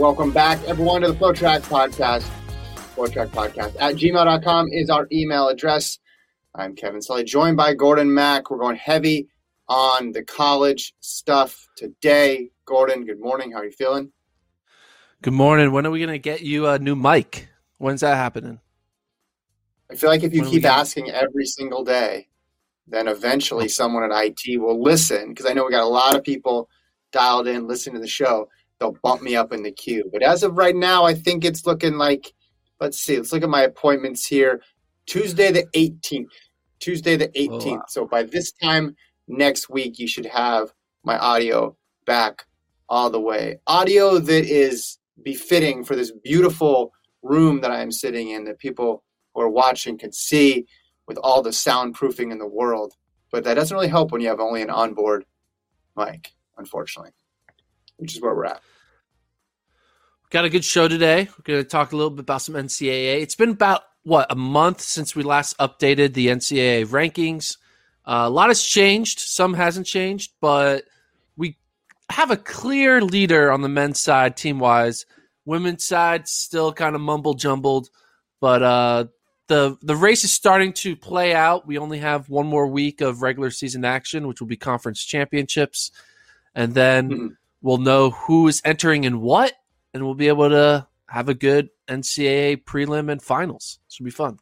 welcome back, everyone, to the FloTrack Podcast. FloTrack Podcast at gmail.com is our email address. I'm Kevin Sully, joined by Gordon Mack. We're going heavy on the college stuff today. Gordon, good morning. How are you feeling? Good morning. When are we going to get you a new mic? When's that happening? I feel like if you keep asking every single day, then eventually someone at IT will listen because I know we got a lot of people dialed in listening to the show. They'll bump me up in the queue. But as of right now, I think it's looking like, let's see, let's look at my appointments here. Tuesday the 18th. Tuesday the 18th. Oh, wow. So by this time next week, you should have my audio back all the way. Audio that is befitting for this beautiful room that I am sitting in that people who are watching can see with all the soundproofing in the world. But that doesn't really help when you have only an onboard mic, unfortunately, which is where we're at. Got a good show today. We're going to talk a little bit about some NCAA. It's been about, what, a month since we last updated the NCAA rankings. Uh, a lot has changed, some hasn't changed, but we have a clear leader on the men's side, team wise. Women's side, still kind of mumble jumbled. But uh, the the race is starting to play out. We only have one more week of regular season action, which will be conference championships, and then mm-hmm. we'll know who is entering in what, and we'll be able to have a good NCAA prelim and finals. This will be fun.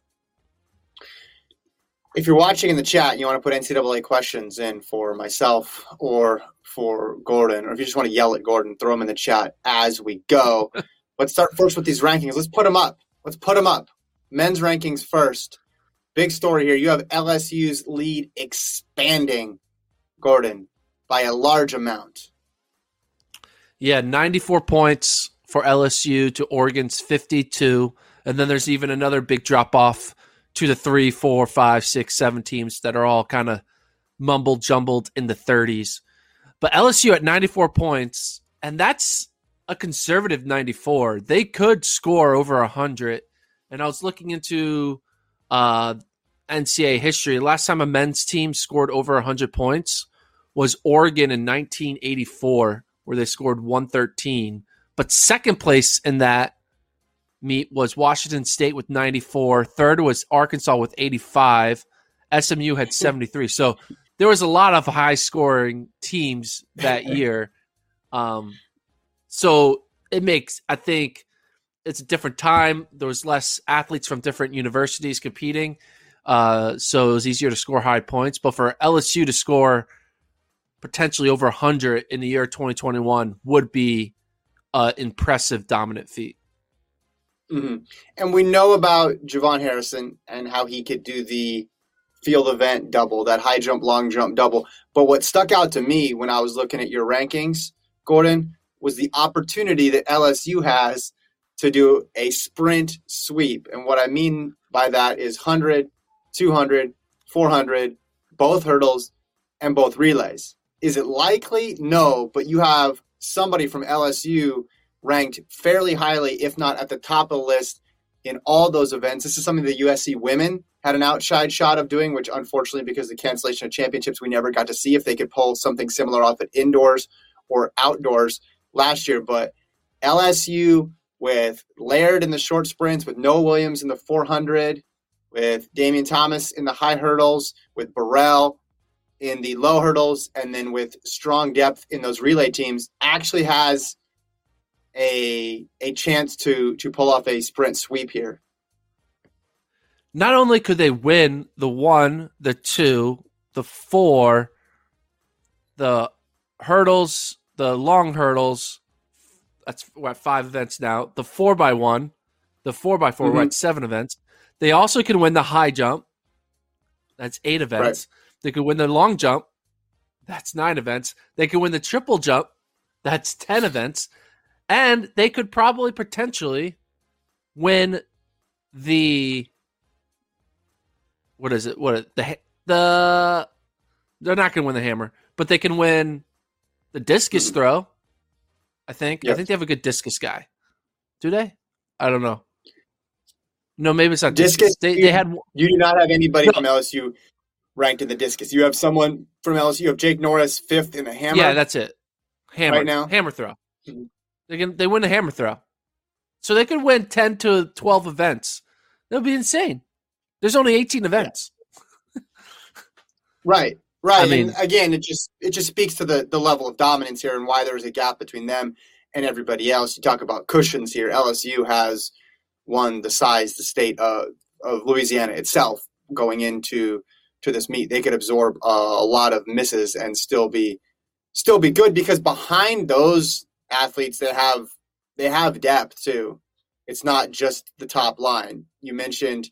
If you're watching in the chat, and you want to put NCAA questions in for myself or for Gordon, or if you just want to yell at Gordon, throw them in the chat as we go. Let's start first with these rankings. Let's put them up. Let's put them up. Men's rankings first. Big story here. You have LSU's lead expanding, Gordon, by a large amount. Yeah, 94 points for LSU to Oregon's 52. And then there's even another big drop off to the three, four, five, six, seven teams that are all kind of mumbled jumbled in the 30s. But LSU at 94 points, and that's a conservative 94. They could score over 100 and I was looking into uh, NCAA history. Last time a men's team scored over 100 points was Oregon in 1984, where they scored 113. But second place in that meet was Washington State with 94. Third was Arkansas with 85. SMU had 73. So there was a lot of high scoring teams that year. Um, so it makes, I think, it's a different time. There was less athletes from different universities competing, uh, so it was easier to score high points. But for LSU to score potentially over 100 in the year 2021 would be an impressive dominant feat. Mm-hmm. And we know about JuVaughn Harrison and how he could do the field event double, that high jump, long jump double. But what stuck out to me when I was looking at your rankings, Gordon, was the opportunity that LSU has to do a sprint sweep. And what I mean by that is 100, 200, 400, both hurdles and both relays. Is it likely? No, but you have somebody from LSU ranked fairly highly, if not at the top of the list in all those events. This is something the USC women had an outside shot of doing, which unfortunately, because of the cancellation of championships, we never got to see if they could pull something similar off at indoors or outdoors last year. But LSU with Laird in the short sprints, with Noah Williams in the 400, with Damion Thomas in the high hurdles, with Burrell in the low hurdles, and then with strong depth in those relay teams, actually has a a chance to to pull off a sprint sweep here. Not only could they win the one, the two, the four, the hurdles, the long hurdles, that's we're at five events now. The four by one, the four by 4 mm-hmm. we're at seven events. They also can win the high jump. That's eight events. Right. They could win the long jump. That's nine events. They could win the triple jump. That's ten events, and they could probably potentially win the what is it? What the the they're not going to win the hammer, but they can win the discus mm-hmm. throw. I think. I think they have a good discus guy. Do they? I don't know. No, maybe it's not discus. discus. They, you, they had. You do not have anybody no. from LSU ranked in the discus. You have someone from LSU. You have Jake Norris fifth in the hammer. Yeah, that's it. Hammer right now. Hammer throw. Mm-hmm. They can they win the hammer throw, so they could win ten to twelve events. That would be insane. There's only eighteen events. right, right. I mean- and again, it just it just speaks to the the level of dominance here and why there's a gap between them and everybody else. You talk about cushions here. LSU has one the size, the state of, of Louisiana itself going into to this meet. They could absorb a, a lot of misses and still be still be good because behind those athletes that have they have depth too. It's not just the top line. You mentioned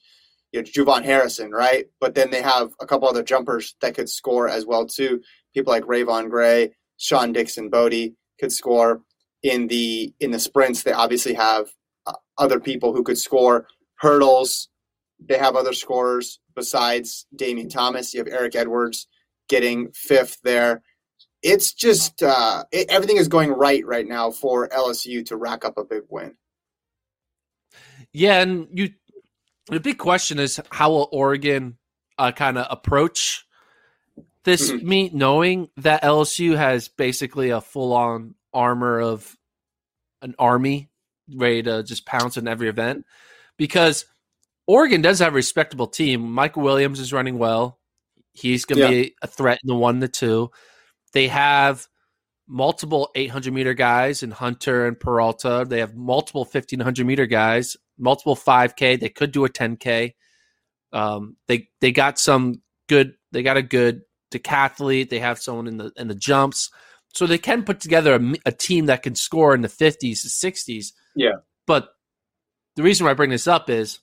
you know JuVaughn Harrison, right? But then they have a couple other jumpers that could score as well too. People like Rayvon Grey, Sean Dixon, Bodie could score in the in the sprints. They obviously have uh, other people who could score hurdles. They have other scorers besides Damion Thomas. You have Eric Edwards getting fifth there. It's just uh, it, everything is going right right now for LSU to rack up a big win. Yeah, and you the big question is how will Oregon uh, kind of approach this Mhm. meet, knowing that LSU has basically a full on armor of an army ready to just pounce in every event? Because Oregon does have a respectable team. Michael Williams is running well. He's going to be a threat in the one to two. They have multiple 800 meter guys in Hunter and Peralta. They have multiple 1500 meter guys, multiple 5K. They could do a 10K. Um, they they got some good. They got a good decathlete. They have someone in the in the jumps, so they can put together a, a team that can score in the 50s to 60s. Yeah. But the reason why I bring this up is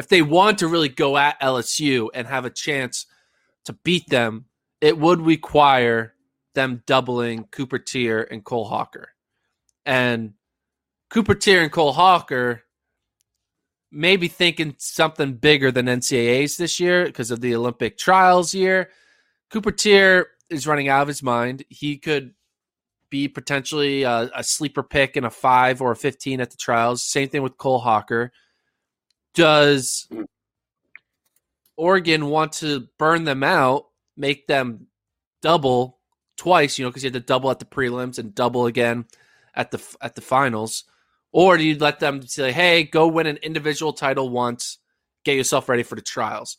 if they want to really go at LSU and have a chance to beat them, it would require them doubling Cooper Teare and Cole Hocker. And Cooper Teare and Cole Hocker maybe thinking something bigger than NCAAs this year because of the Olympic trials year. Cooper Teare is running out of his mind. He could be potentially a, a sleeper pick in a five or a 15 at the trials. Same thing with Cole Hocker. Does Mhm. Oregon want to burn them out, make them double twice, you know, because you had to double at the prelims and double again at the at the finals, or do you let them say, "Hey, go win an individual title once, get yourself ready for the trials"?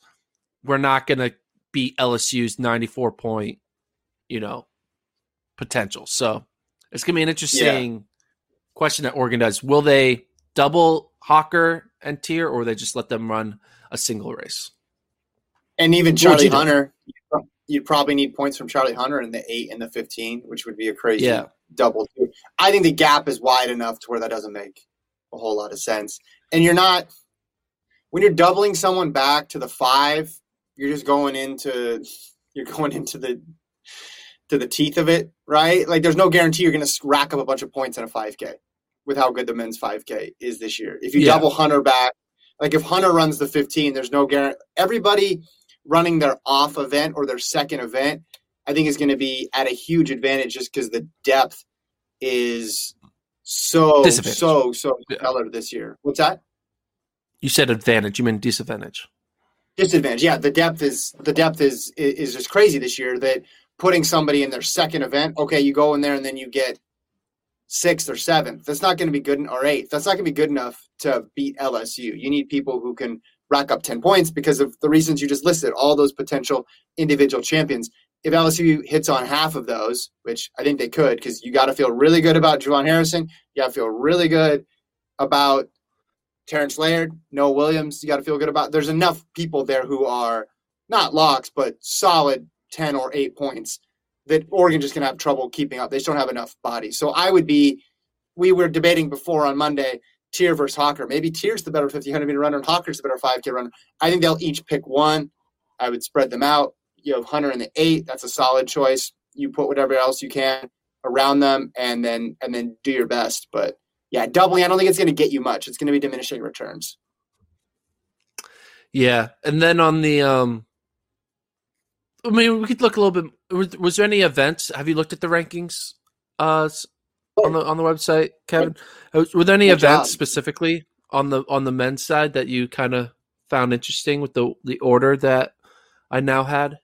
We're not going to beat LSU's ninety-four point, you know, potential. So it's going to be an interesting question that Oregon does. Will they double Hocker and Teare, or they just let them run a single race? And even Charlie you do? Hunter, you'd probably need points from Charlie Hunter in the eight and the fifteen, which would be a crazy Yeah. double. I think the gap is wide enough to where that doesn't make a whole lot of sense. And you're not when you're doubling someone back to the five, you're just going into you're going into the to the teeth of it, right? Like there's no guarantee you're going to rack up a bunch of points in a 5K with how good the men's 5K is this year. If you Yeah. double Hunter back, like if Hunter runs the 15, there's no guarantee. Everybody running their off event or their second event, I think is going to be at a huge advantage just because the depth is so so so stellar this year. What's that? You said advantage. You mean disadvantage? disadvantage. Yeah, the depth is the depth is is is just crazy this year. That putting somebody in their second event, okay, you go in there and then you get sixth or seventh. That's not going to be good, or eighth. That's not going to be good enough to beat LSU. You need people who can rack up ten points because of the reasons you just listed. All those potential individual champions. If LSU hits on half of those, which I think they could, because you got to feel really good about JuVaughn Harrison. You got to feel really good about Terrance Laird, Noah Williams, you got to feel good about. There's enough people there who are not locks, but solid 10 or 8 points that Oregon just going to have trouble keeping up. They just don't have enough bodies. So I would be, we were debating before on Monday, Teare versus Hocker. Maybe Teare's the better 1500 meter runner and Hocker's the better 5K runner. I think they'll each pick one. I would spread them out. You have Hunter in the eight. That's a solid choice. You put whatever else you can around them and then and then do your best. But yeah, doubling, I don't think it's going to get you much. It's going to be diminishing returns. Yeah, and then on the um, I mean, we could look a little bit. Was, was there any events? Have you looked at the rankings? Uh, on the on the website, Kevin. Uh, Were there any Good events job. specifically on the on the men's side that you kind of found interesting with the the order that I now had?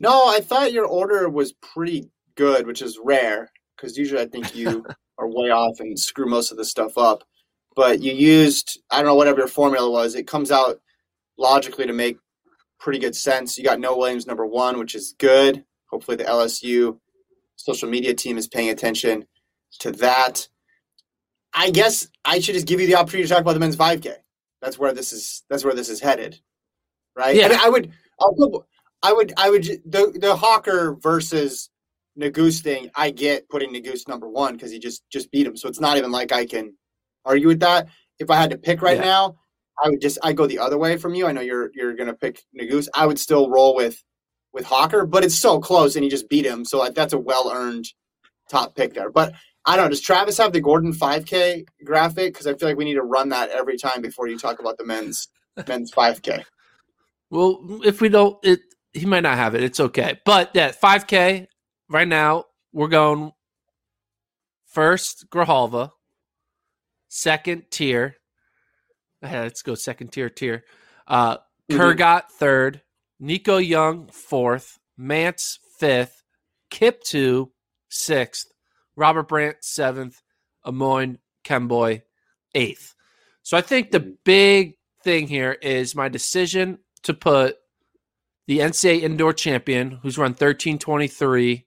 No, I thought your order was pretty good, which is rare. because usually I think you are way off and screw most of the stuff up. But you used I don't know whatever your formula was. It comes out logically to make pretty good sense. You got Noah Williams number one, which is good. Hopefully the LSU social media team is paying attention to that. I guess I should just give you the opportunity to talk about the men's 5K. That's where this is. That's where this is headed, right? Yeah. I, mean, I would. I'll, I would. I would. The the Hocker versus Nuguse thing. I get putting Nuguse number one because he just just beat him. So it's not even like I can argue with that. If I had to pick right Yeah. now, I would just I go the other way from you. I know you're you're gonna pick Nuguse. I would still roll with with Hocker, but it's so close, and he just beat him. So like that's a well earned top pick there. But I don't know. Does Travis have the Gordon 5K graphic? Because I feel like we need to run that every time before you talk about the men's men's 5K. Well, if we don't, it he might not have it. It's okay. But yeah, 5K right now. We're going first Grijalva, second Teare. Let's go second Teare Teare. Uh, Mhm. Kurgat third, Nico Young fourth, Mantz fifth, Kiptoo sixth, Robert Brandt seventh, Amon Kemboi eighth. So I think the big thing here is my decision to put the NCAA indoor champion, who's run thirteen twenty three,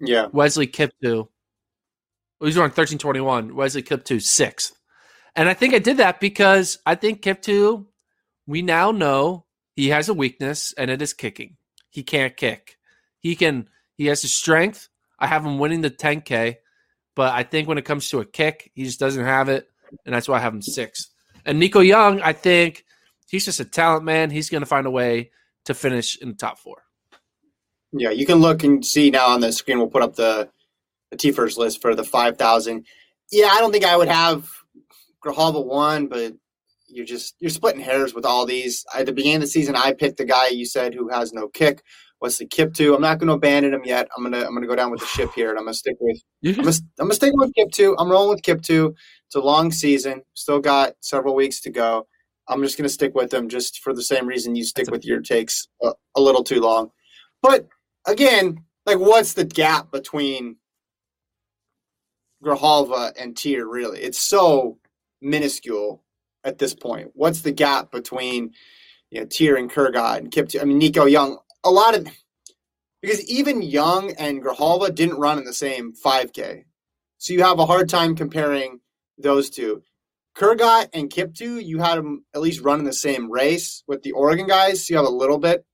Yeah. Wesley Kiptoo. Who's run thirteen twenty one, Wesley Kiptoo sixth. And I think I did that because I think Kiptoo, we now know he has a weakness, and it is kicking. He can't kick. He can. He has the strength. I have him winning the 10k, but I think when it comes to a kick, he just doesn't have it, and that's why I have him sixth. And Nico Young, I think he's just a talent man. He's going to find a way to finish in the top four. Yeah, you can look and see now on the screen. We'll put up the the TFRRS list for the five thousand. Yeah, I don't think I would have Grijalva won, but you're just you're splitting hairs with all these. At the beginning of the season, I picked the guy you said who has no kick, What's the Wesley Kiptoo. I'm not going to abandon him yet. I'm gonna I'm gonna go down with the ship here, and I'm gonna stick with I'm gonna, I'm gonna stick with Kiptoo. I'm rolling with Kiptoo. It's a long season. Still got several weeks to go. I'm just gonna stick with them just for the same reason you stick That's a- with your takes a, a little too long. But again, like what's the gap between Grijalva and Teare really? It's so minuscule at this point. What's the gap between you know Teare and Kurgat and Kiptoo? I mean Nico Young. A lot of because even Young and Grijalva didn't run in the same 5K. So you have a hard time comparing those two. Kurgat and Kiptoo, you had them at least run in the same race with the Oregon guys. So you have a little bit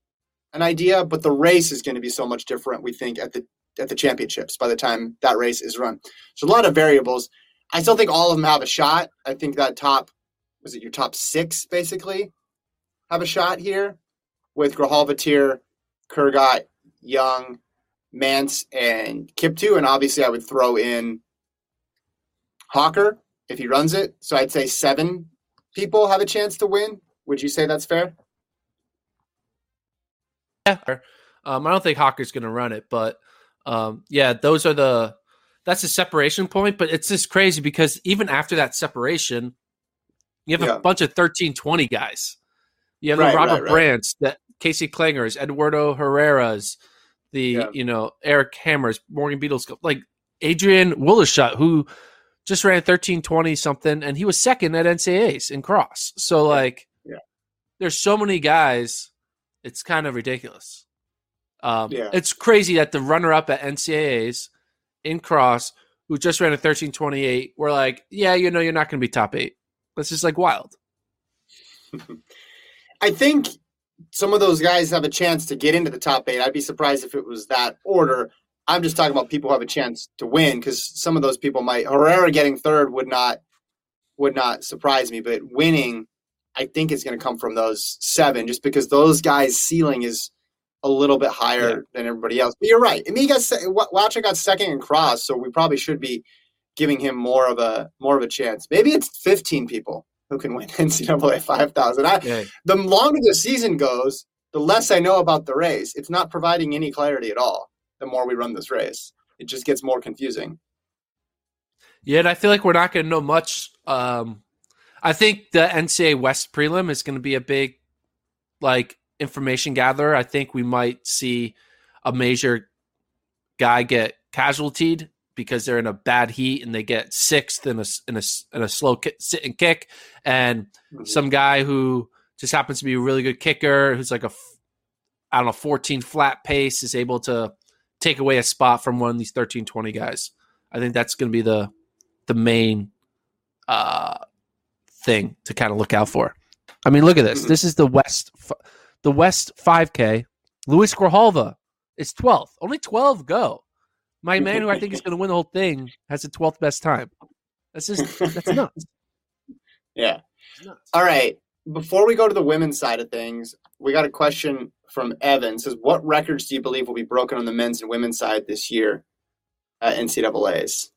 an idea, but the race is going to be so much different. We think at the at the championships by the time that race is run. So a lot of variables. I still think all of them have a shot. I think that top was it your top six basically have a shot here with Grijalva Teare, Kurgat, Young, Mantz, and Kiptoo, and obviously I would throw in Hocker if he runs it. So I'd say seven people have a chance to win. Would you say that's fair? Yeah. Um, I don't think Hocker's going to run it, but um, yeah, those are the that's a separation point. But it's just crazy because even after that separation, you have Yeah. a bunch of thirteen twenty guys. You have Right, the Robert right, right. Casey Clingers, Eduardo Herrera's, the Yeah. you know Eric Hamers, Morgan Beatles, like Adriaan Wildschutt, who just ran thirteen twenty something, and he was second at NCAAs in cross. So like, Yeah. there's so many guys, it's kind of ridiculous. Um, Yeah. It's crazy that the runner up at NCAAs in cross, who just ran a 1328, we're like, yeah, you know, you're not going to be top eight. That's just like wild. I think some of those guys have a chance to get into the top eight. I'd be surprised if it was that order. I'm just talking about people who have a chance to win because some of those people might Herrera getting third would not would not surprise me, but winning I think is going to come from those seven, just because those guys' ceiling is a little bit higher Yeah. than everybody else. But you're right. I mean, he got got second in cross, so we probably should be giving him more of a more of a chance. Maybe it's 15 people who can win NCAA 5,000. I, Yeah. the longer the season goes, the less I know about the race. It's not providing any clarity at all. The more we run this race, it just gets more confusing. Yeah, and I feel like we're not going to know much. Um, I think the NCAA West prelim is going to be a big, like, information gatherer. I think we might see a major guy get casualtied because they're in a bad heat and they get sixth in a in a, in a slow kick, sit and kick, and Mhm. some guy who just happens to be a really good kicker who's like a I don't know 14 flat pace is able to take away a spot from one of these 13 20 guys. I think that's going to be the the main uh thing to kind of look out for. I mean, look at this. Mhm. This is the West the West 5K. Luis Grijalva is 12th. Only 12 go. My man, who I think is going to win the whole thing, has the 12th best time. That's just that's nuts. Yeah. Nuts. All right. Before we go to the women's side of things, we got a question from Evan. It says, "What records do you believe will be broken on the men's and women's side this year at NCAA's?"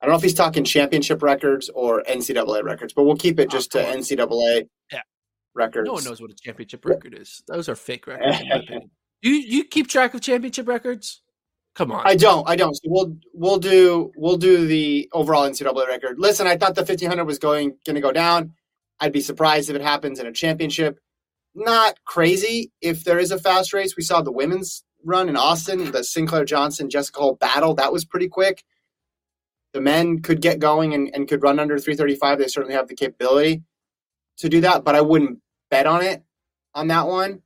I don't know if he's talking championship records or NCAA records, but we'll keep it just to. NCAA Yeah. Records. No one knows what a championship record is. Those are fake records. In my opinion. You you keep track of championship records? Come on. I don't. I don't. So we'll we'll do we'll do the overall NCAA record. Listen, I thought the 1500 was going going to go down. I'd be surprised if it happens in a championship. Not crazy if there is a fast race. We saw the women's run in Austin, the Sinclair Johnson Jessica Hull battle. That was pretty quick. The men could get going and, and could run under 335. They certainly have the capability to do that, but I wouldn't bet on it on that one.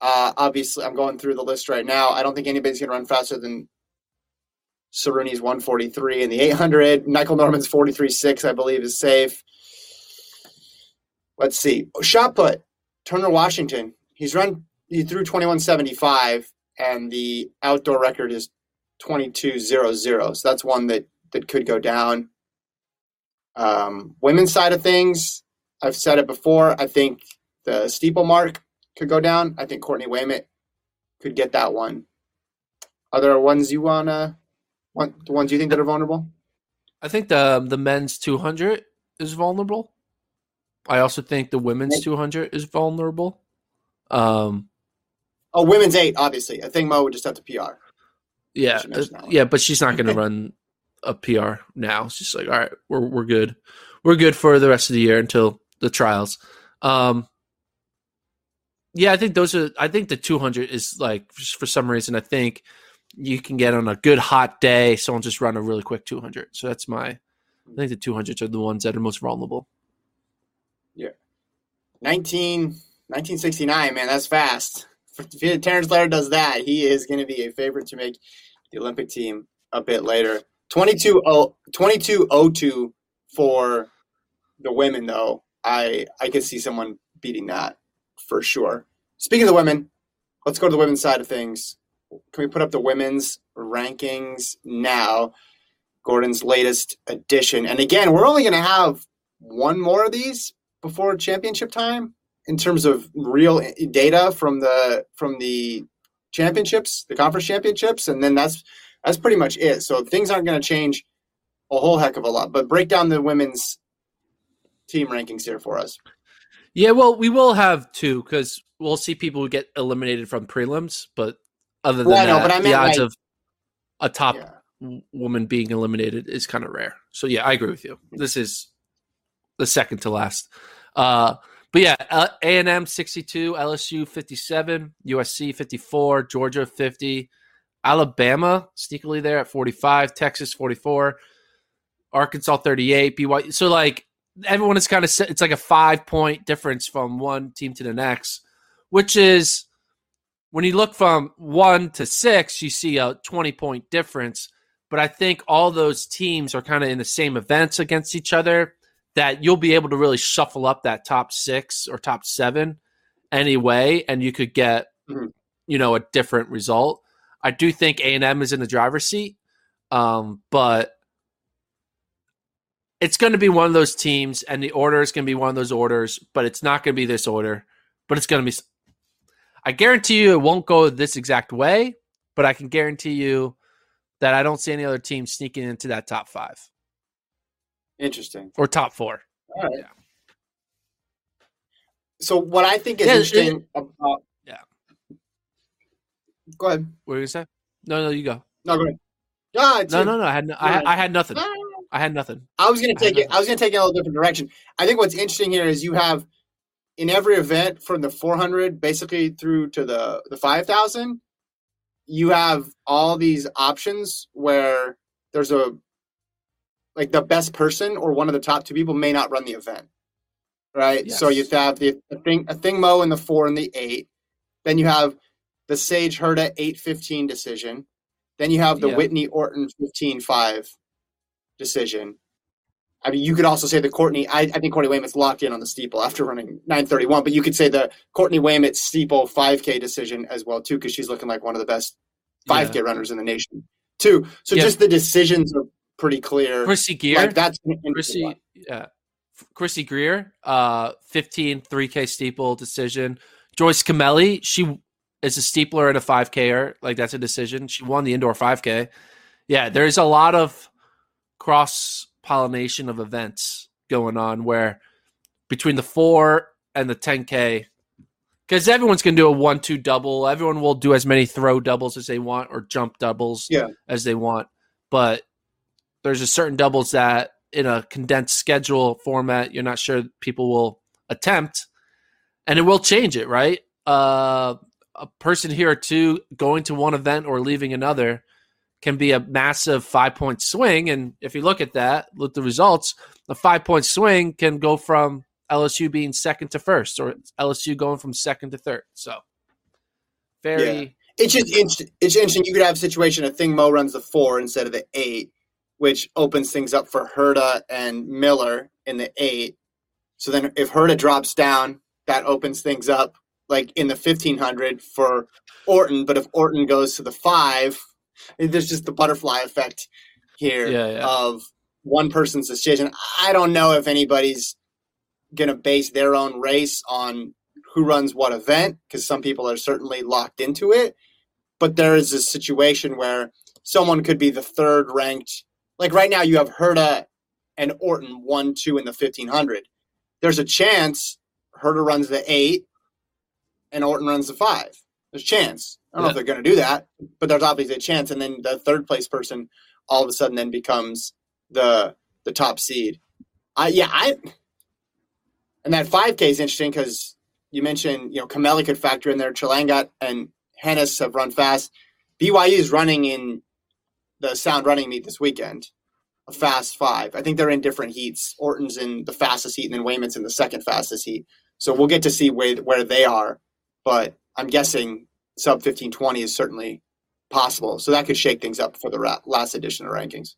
Uh, obviously, I'm going through the list right now. I don't think anybody's going to run faster than Ceruni's 143 in the 800. Michael Norman's 43.6, I believe, is safe. Let's see. Shot put. Turner Washington. He's run, he threw 21.75, and the outdoor record is 22.00. So that's one that, that could go down. Um, women's side of things, I've said it before. I think the steeple mark could go down. I think Courtney Wayment could get that one. Are there ones you wanna want the ones you think that are vulnerable? I think the the men's 200 is vulnerable. I also think the women's 200 is vulnerable. Um, Oh, women's eight, obviously. I think Mu would just have to PR. yeah, should mention that one. yeah, but she's not going to run a PR now. She's like, all right, we're we're good, we're good for the rest of the year until the trials. Um, yeah, I think those are. I think the 200 is like for some reason. I think you can get on a good hot day, someone just run a really quick 200. So that's my. I think the 200s are the ones that are most vulnerable. 19, 1969, man, that's fast. If Terrance Laird does that, he is going to be a favorite to make the Olympic team a bit later. 22 2202 for the women, though. I I could see someone beating that for sure. Speaking of the women, let's go to the women's side of things. Can we put up the women's rankings now? Gordon's latest edition. And again, we're only going to have one more of these before championship time in terms of real data from the from the championships, the conference championships, and then that's that's pretty much it. So things aren't going to change a whole heck of a lot. But break down the women's team rankings here for us. Yeah, well, we will have two because we'll see people who get eliminated from prelims, but other than Well, that, but I the odds like- of a top Yeah. woman being eliminated is kind of rare. So yeah, I agree with you. This is the second to last. Uh, but yeah, A and M sixty two, LSU fifty seven, USC fifty four, Georgia fifty, Alabama sneakily there at forty five, Texas forty four, Arkansas thirty eight, BYU. So like everyone is kind of it's like a five point difference from one team to the next, which is when you look from one to six, you see a 20 point difference. But I think all those teams are kind of in the same events against each other that you'll be able to really shuffle up that top six or top seven anyway, and you could get, Mhm. you know, a different result. I do think A&M is in the driver's seat, um, but it's going to be one of those teams, and the order is going to be one of those orders, but it's not going to be this order, but it's going to be I guarantee you it won't go this exact way, but I can guarantee you that I don't see any other team sneaking into that top five Interesting. or top four. All right. Yeah. So what I think is Yeah, it- interesting about Yeah. Go ahead. What are you gonna say? No, no, you go. No, go ahead. It's No, no, no. I had no, I, I had nothing. I had nothing. I was going to take it. nothing. I was going to take it in a little different direction. I think what's interesting here is you have in every event from the 400 basically through to the the 5000, you have all these options where there's a like the best person or one of the top two people may not run the event, right? Yes. So you have the a thing Athing Mu in the four and the eight, then you have the Sage Hurta eight fifteen decision, then you have the yeah. Whittni Orton 15-5 decision. I mean, you could also say the Courtney. I, I think Courtney Wayment's locked in on the steeple after running 931, but you could say the Courtney Wayment steeple 5K decision as well too, because she's looking like one of the best 5K yeah. runners in the nation too. So yeah. just the decisions are pretty clear. Krissy Gear, like that's Krissy, yeah, Krissy Greer, uh, 15 3K steeple decision. Joyce Kimeli, she is a steepler and a 5Ker. Like that's a decision. She won the indoor 5K. Yeah, there's a lot of cross pollination of events going on where between the four and the 10K, because everyone's going to do a one two double. Everyone will do as many throw doubles as they want or jump doubles yeah. as they want. But there's a certain doubles that in a condensed schedule format, you're not sure people will attempt, and it will change it, right? Uh, a person here or two going to one event or leaving another can be a massive five point swing. And if you look at that, look at the results, a five point swing can go from LSU being second to first or LSU going from second to third. So very. Yeah. It's just interesting. It's interesting. You could have a situation. Athing Mu runs the four instead of the eight, which opens things up for Hurta and Miller in the eight. So then, if Hurta drops down, that opens things up like in the 1500 for Orton. But if Orton goes to the five, there's just the butterfly effect here yeah, yeah. of one person's decision. I don't know if anybody's going to base their own race on who runs what event because some people are certainly locked into it. But there is a situation where someone could be the third ranked. Like right now, you have Hurta and Orton one, two in the 1500. There's a chance Hurta runs the eight and Orton runs the five. There's a chance. I don't yeah. know if they're going to do that, but there's obviously a chance. And then the third place person all of a sudden then becomes the the top seed. I yeah I and that 5K is interesting because you mentioned you know Kimeli could factor in there. Chelangat and Hennis have run fast. BYU is running in the sound running meet this weekend, a fast five. I think they're in different heats. Orton's in the fastest heat, and then Wayment's in the second fastest heat. So we'll get to see where where they are. But I'm guessing sub 1520 is certainly possible. So that could shake things up for the last edition of rankings.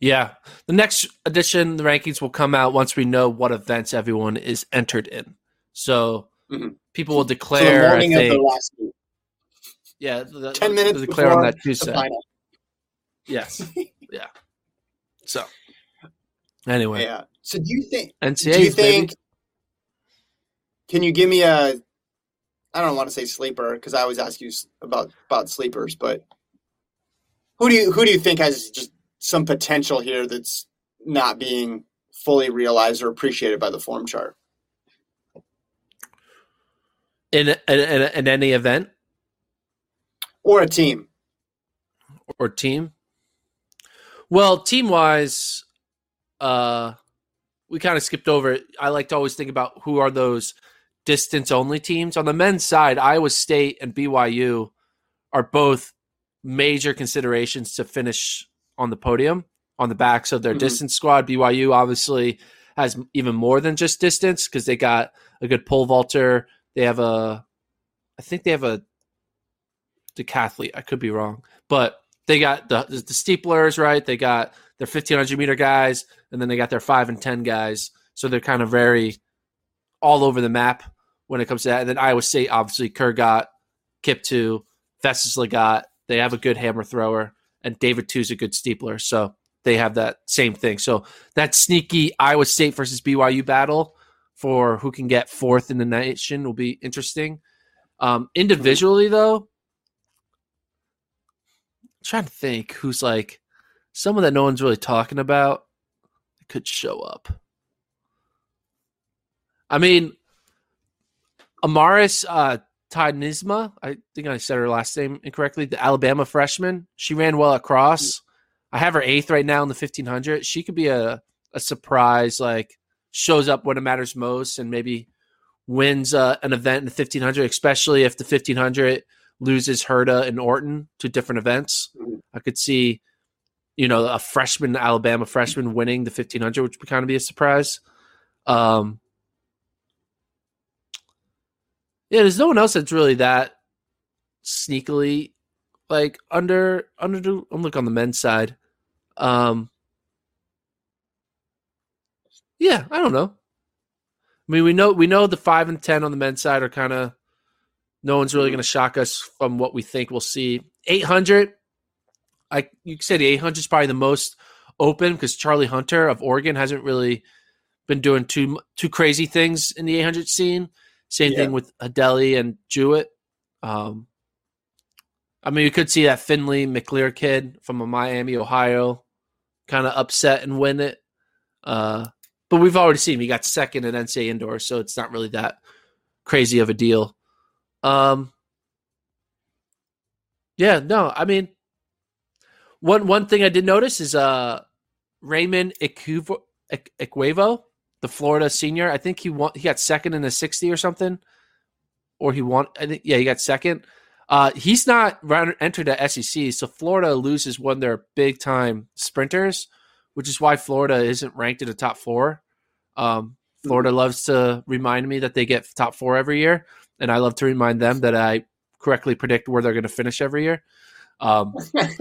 Yeah. The next edition, the rankings will come out once we know what events everyone is entered in. So mm-hmm. people will declare. So the the last week. Yeah. The, 10 minutes declare on that Tuesday. Yes. yeah. So anyway. Yeah. So do you think NCAA, do you think maybe? can you give me a I don't want to say sleeper because I always ask you about about sleepers, but who do you who do you think has just some potential here that's not being fully realized or appreciated by the form chart? In in, in, in any event, or a team, or team. Well, team wise, uh, we kind of skipped over it. I like to always think about who are those distance only teams. On the men's side, Iowa State and BYU are both major considerations to finish on the podium on the backs of their mm-hmm. distance squad. BYU obviously has even more than just distance because they got a good pole vaulter. They have a, I think they have a decathlete. I could be wrong, but they got the the steeplers right. They got their fifteen hundred meter guys, and then they got their five and ten guys. So they're kind of very all over the map when it comes to that. And then Iowa State, obviously, Kurgat, Kiptoo, Festus Lagat, they have a good hammer thrower, and David Too's a good steepler. So they have that same thing. So that sneaky Iowa State versus BYU battle for who can get fourth in the nation will be interesting. Um, individually, though, I'm trying to think who's like someone that no one's really talking about could show up. I mean, Amaris uh, Tyynismaa, I think I said her last name incorrectly, the Alabama freshman. She ran well across. I have her eighth right now in the 1500. She could be a, a surprise, like shows up when it matters most and maybe wins uh, an event in the 1500, especially if the 1500 loses Hurta and Orton to different events. I could see, you know, a freshman Alabama freshman winning the fifteen hundred, which would kind of be a surprise. Um, yeah, there's no one else that's really that sneakily like under under. I'm look on the men's side. Um, yeah, I don't know. I mean, we know we know the five and ten on the men's side are kind of no one's really going to shock us from what we think we'll see. Eight hundred, I you could say the eight hundred is probably the most open because Charlie Hunter of Oregon hasn't really been doing too too crazy things in the eight hundred scene. Same Yeah. thing with Adeli and Jewett. Um, I mean, you could see that Finley McLear kid from Miami, Ohio, kind of upset and win it. Uh, but we've already seen him. He got second in NCAA indoor, so it's not really that crazy of a deal. Um, yeah, no, I mean, one one thing I did notice is uh Raymond Ekevwo, Ik- Ekevwo, the Florida senior. I think he won. He got second in the sixty or something, or he won. I think yeah, he got second. Uh, he's not entered at SEC, so Florida loses one of their big time sprinters, which is why Florida isn't ranked in the top four. Um, Florida loves to remind me that they get top four every year, and I love to remind them that I correctly predict where they're going to finish every year. Um,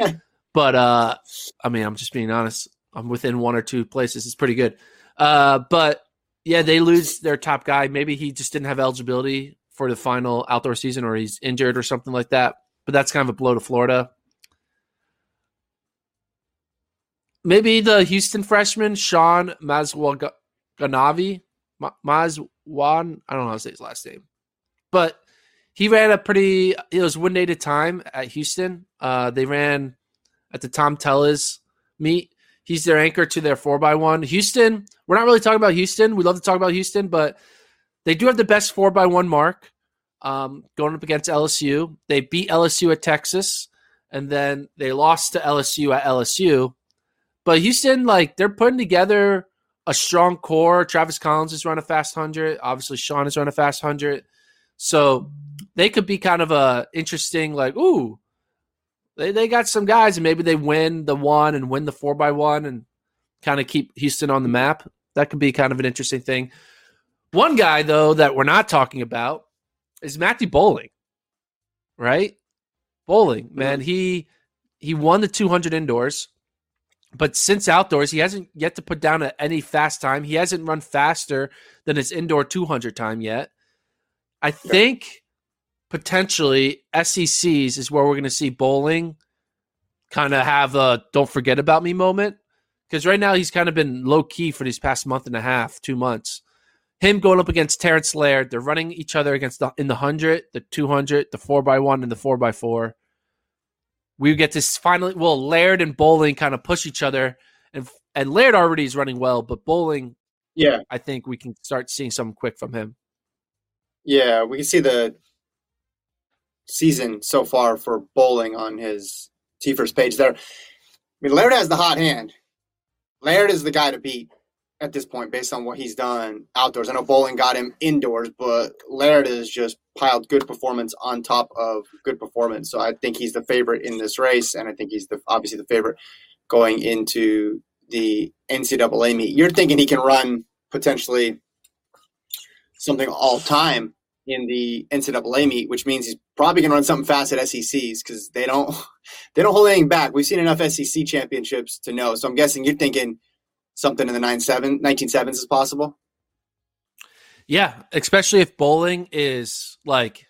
but uh, I mean, I'm just being honest. I'm within one or two places. It's pretty good. Uh, but yeah, they lose their top guy. Maybe he just didn't have eligibility for the final outdoor season, or he's injured or something like that. But that's kind of a blow to Florida. Maybe the Houston freshman Shaun Maswanganyi, Ma- Mazwan. I don't know how to say his last name, but he ran a pretty. It was one day at a time at Houston. Uh, they ran at the Tom Tellez meet. He's their anchor to their four by one. Houston, we're not really talking about Houston. We love to talk about Houston, but they do have the best four by one mark um, going up against LSU. They beat LSU at Texas, and then they lost to LSU at LSU. But Houston, like they're putting together a strong core. Travis Collins has run a fast hundred. Obviously, Sean has run a fast hundred. So they could be kind of a interesting, like, ooh, they, they got some guys, and maybe they win the one and win the four by one and kind of keep Houston on the map. That could be kind of an interesting thing. One guy, though, that we're not talking about is Matthew Boling, right? Boling, mm-hmm. man, he he won the 200 indoors, but since outdoors, he hasn't yet to put down a, any fast time. He hasn't run faster than his indoor 200 time yet. I think potentially SECs is where we're going to see Boling kind of have a don't forget about me moment because right now he's kind of been low key for these past month and a half, two months. Him going up against Terrance Laird, they're running each other against the in the hundred, the two hundred, the four by one, and the four by four. We get to finally, well, Laird and Boling kind of push each other, and and Laird already is running well, but Boling, yeah, I think we can start seeing something quick from him. yeah, we can see the season so far for Boling on his TFRRS page there. I mean, Laird has the hot hand. Laird is the guy to beat at this point based on what he's done outdoors. I know Boling got him indoors, but Laird has just piled good performance on top of good performance. So I think he's the favorite in this race, and I think he's the obviously the favorite going into the NCAA meet. You're thinking he can run potentially something all time in the NCAA meet, which means he's probably going to run something fast at SECs because they don't they don't hold anything back. We've seen enough SEC championships to know. So I'm guessing you're thinking something in the 97, 19sevens is possible. Yeah, especially if Boling is like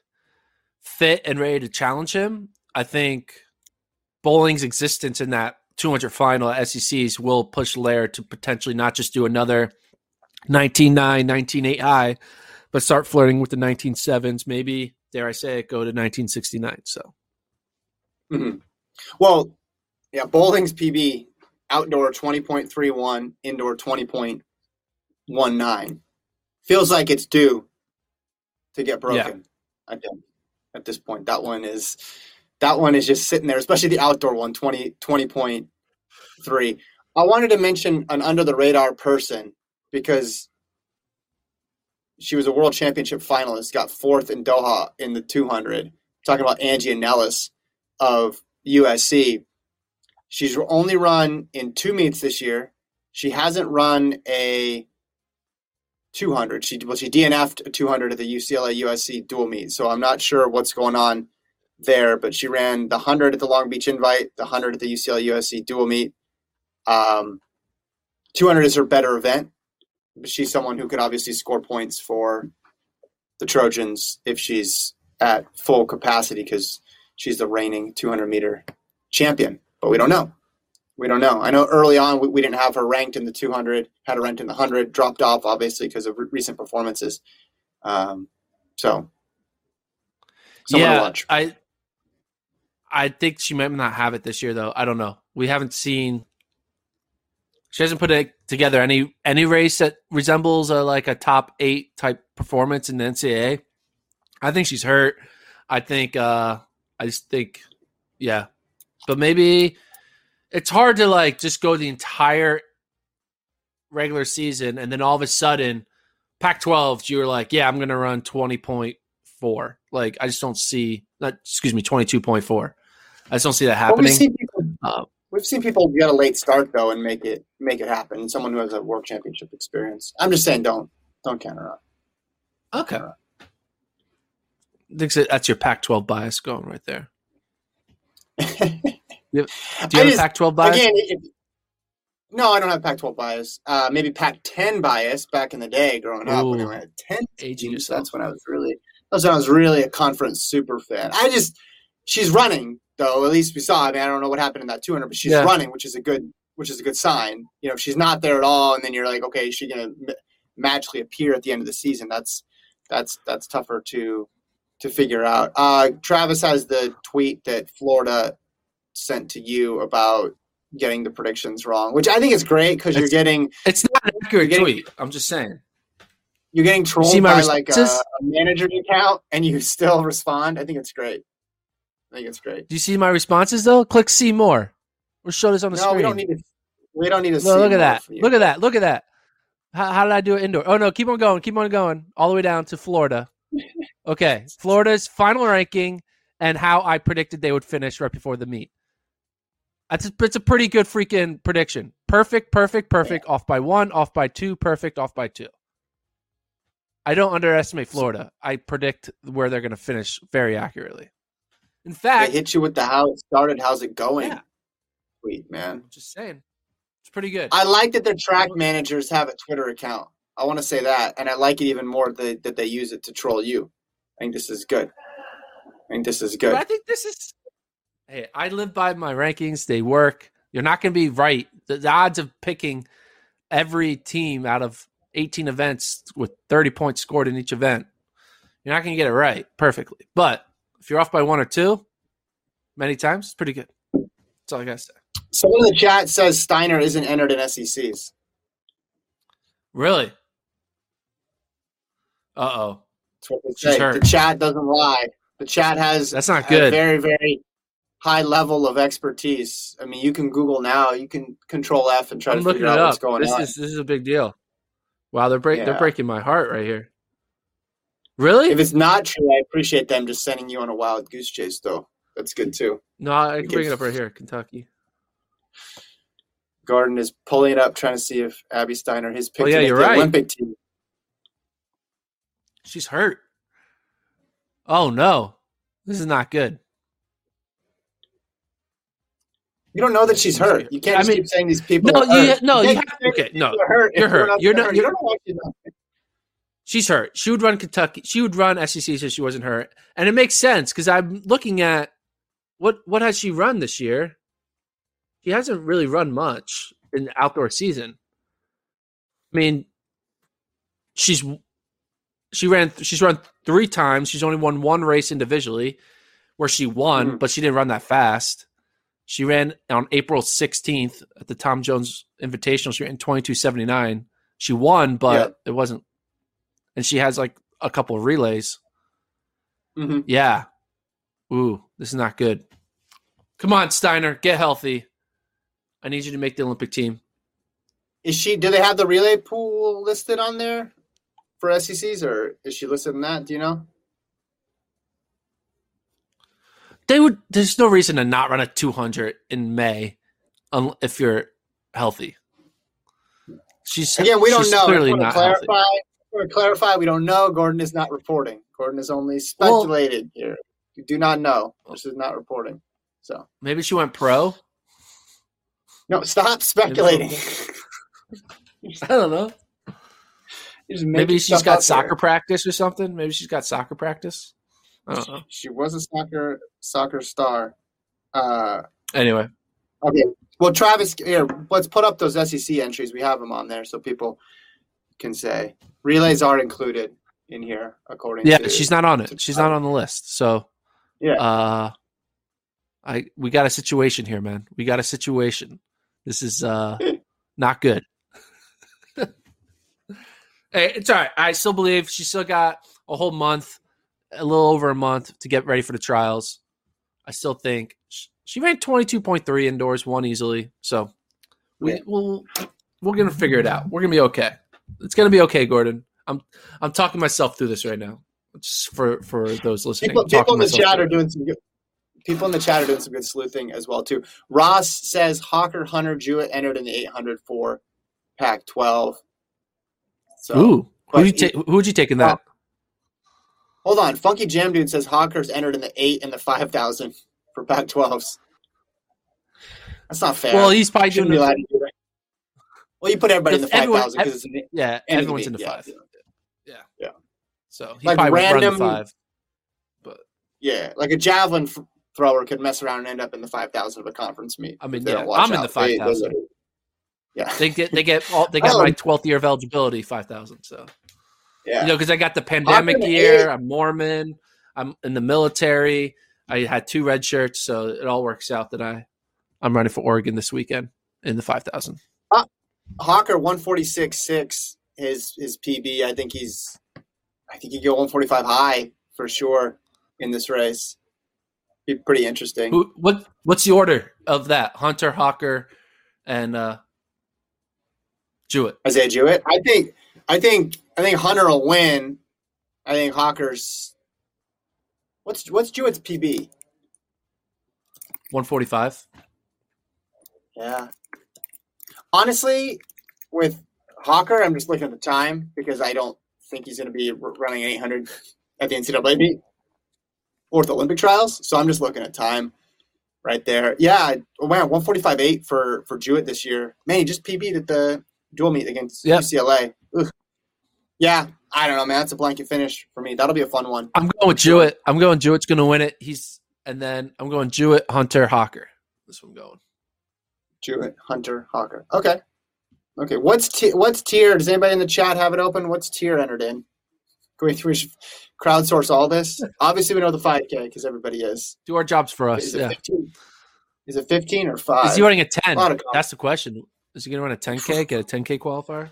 fit and ready to challenge him. I think Boling's existence in that 200 final at SECs will push Laird to potentially not just do another 19-9, 19-8 high, but start flirting with the 19-7s. Maybe, dare I say it, go to 1969. So, Mm-hmm. Well, yeah, Boling's PB outdoor 20.31, indoor 20.19. Feels like it's due to get broken. I think at this point that one is that one is just sitting there, especially the outdoor one 20 20.3. I wanted to mention an under the radar person because she was a world championship finalist, got fourth in Doha in the 200, talking about Anglerne Annelus of USC. She's only run in two meets this year. She hasn't run a 200. She well, she DNF'd a 200 at the UCLA USC dual meet. So I'm not sure what's going on there, but she ran the 100 at the Long Beach Invite, the 100 at the UCLA USC dual meet. Um, 200 is her better event, she's someone who could obviously score points for the Trojans if she's at full capacity because she's the reigning 200 meter champion. But we don't know. We don't know. I know early on we, we didn't have her ranked in the 200, had her ranked in the 100, dropped off obviously because of re- recent performances. Um, so, yeah, I I think she might not have it this year though. I don't know. We haven't seen. She hasn't put it together any any race that resembles a like a top eight type performance in the NCAA. I think she's hurt. I think. uh I just think, yeah, but maybe it's hard to like just go the entire regular season and then all of a sudden, Pac-12, you're like, yeah, I'm gonna run twenty point four. Like I just don't see. Not excuse me, twenty two point four. I just don't see that happening. Well, we've, seen people, we've seen people get a late start though and make it make it happen. Someone who has a world championship experience. I'm just saying, don't don't count her out. Okay. Think that's your Pac-12 bias going right there. you have, do you have just, a Pac-12 bias? Again, it, no, I don't have Pac-12 bias. Uh, maybe Pac-10 bias back in the day, growing up when I had 10 aging. That's when I was really. That's when I was really a conference super fan. I just she's running though. At least we saw. I mean, I don't know what happened in that 200, but she's yeah. running, which is a good, which is a good sign. You know, if she's not there at all, and then you're like, okay, is she gonna magically appear at the end of the season? That's that's that's tougher to to figure out. Uh, Travis has the tweet that Florida sent to you about getting the predictions wrong, which I think is great because you're getting. It's not an accurate getting, tweet. I'm just saying. You're getting trolled by responses? like a, a manager account, and you still respond. I think it's great. I think it's great. Do you see my responses though? Click see more. Or show this on the no, screen. we don't need to. We don't need to. No, look at that. Look at that. Look at that. How, how did I do it indoor? Oh no, keep on going. Keep on going. All the way down to Florida. Okay, Florida's final ranking and how I predicted they would finish right before the meet. That's a, it's a pretty good freaking prediction. Perfect, perfect, perfect. Off by one, off by two, perfect, off by two. I don't underestimate Florida. I predict where they're going to finish very accurately. In fact, they hit you with the how it started, how's it going? Yeah. Sweet man. Just saying, it's pretty good. I like that their track managers have a Twitter account. I want to say that, and I like it even more that, that they use it to troll you. I think this is good. I think this is good. But I think this is. Hey, I live by my rankings. They work. You're not going to be right. The, the odds of picking every team out of 18 events with 30 points scored in each event, you're not going to get it right perfectly. But if you're off by one or two, many times, it's pretty good. That's all I got to say. Someone in the chat says Steiner isn't entered in SECs. Really? Uh oh. The chat doesn't lie. The chat has that's not good. very very high level of expertise. I mean, you can Google now. You can Control F and try I'm to figure out what's going this on. Is, this is a big deal. Wow, they're break, yeah. they're breaking my heart right here. Really? If it's not true, I appreciate them just sending you on a wild goose chase, though. That's good too. No, I can bring it up right here, Kentucky. Gordon is pulling it up, trying to see if Abby Steiner his pick oh, yeah, you're right. Olympic team. She's hurt. Oh no, this is not good. You don't know that she's hurt. You can't I mean, keep saying these people. No, you, no, you, you have, okay, no, hurt you're hurt. You're not. You don't know she's hurt. She would run Kentucky. She would run SEC so she wasn't hurt, and it makes sense because I'm looking at what what has she run this year. She hasn't really run much in the outdoor season. I mean, she's she ran she's run three times. She's only won one race individually where she won, mm-hmm. but she didn't run that fast. She ran on April 16th at the Tom Jones Invitational. She ran 22.79. She won, but it wasn't. And she has like a couple of relays. Mm-hmm. Yeah. Ooh, this is not good. Come on, Steiner, get healthy. I need you to make the Olympic team. Is she? Do they have the relay pool listed on there? for SECs, or is she listed in that? Do you know? they would. There's no reason to not run a 200 in May, if you're healthy. She's Again, we don't she's know. Clearly not clarify. healthy. Wanna clarify. We don't know. Gordon is not reporting. Gordon is only speculated here. You do not know. This is not reporting. So Maybe she went pro. no, stop speculating. I don't know. You're just making Maybe she's got soccer here. practice or something. Maybe she's got soccer practice. Know. She was a soccer soccer star. Uh, Anyway, okay. Well, Travis, here, let's put up those SEC entries. We have them on there, so people can say relays are included in here, according yeah, to. she's not on it. She's not on the list. So, Yeah. uh, I we got a situation here, man. We got a situation. This is uh not good. hey, it's all right. I still believe she still got a whole month, a little over a month to get ready for the trials. I still think sh- she ran twenty two point three indoors, one easily. So we Yeah. we'll we're gonna figure it out. We're gonna be okay. It's gonna be okay, Gordon. I'm I'm talking myself through this right now. Just for for those listening. People, people in the chat are doing some good. People in the chat are doing some good sleuthing as well too. Ross says Hocker Hunter Jewett entered in the 800 for Pac-12. So Ooh, who'd you take? Who'd you take in that? Oh, hold on, Funky Jam Dude says Hocker's entered in the eight and the 5,000 for Pac-12s. That's not fair. well, he's probably doing be it. allowed to do that. Well, you put everybody in the 5,000 because it's an Yeah, end of everyone's in the yeah. five. Yeah. Yeah. So he Like probably would run random- the five. Yeah, like a javelin f- thrower could mess around and end up in the 5,000 of a conference meet. I mean, yeah, I'm in the 5,000. Yeah. They get they get all they got Oh. my twelfth year of eligibility, five thousand. So Yeah. you know, because I got the pandemic Hawker year. eight. I'm Mormon. I'm in the military. I had two red shirts, so it all works out that I I'm running for Oregon this weekend in the five thousand. Uh, Hocker 146.6 his his PB. I think he's I think he go 145 high for sure in this race. Be pretty interesting. Who what what's the order of that? Hunter Hocker and uh Jewett. Isaiah Jewett. I think I think I think Hunter will win. I think Hocker's what's what's Jewett's PB? One forty five. Yeah. Honestly, with Hocker, I'm just looking at the time because I don't think he's going to be running 800 at the NCAA meet or the Olympic trials. So I'm just looking at time right there. Yeah, oh, wow, 145.8 for for Jewett this year. Man, he just PB'd at the dual meet against Yep. UCLA. Ugh. Yeah, I don't know, man. That's a blanket finish for me. That'll be a fun one. I'm going with Jewett. I'm going Jewett's gonna win it. He's and then I'm going Jewett, Hunter, Hocker. This one going. Jewett, Hunter, Hocker. Okay. Okay. What's t- what's Teare? Does anybody in the chat have it open? What's Teare entered in? Can we, we should crowdsource all this? Obviously, we know the 5K because everybody is. Do our jobs for us. Is it Yeah. 15? Is it 15 or 5? Is he running a 10? A That's the question. Is he going to run a 10K, get a 10K qualifier?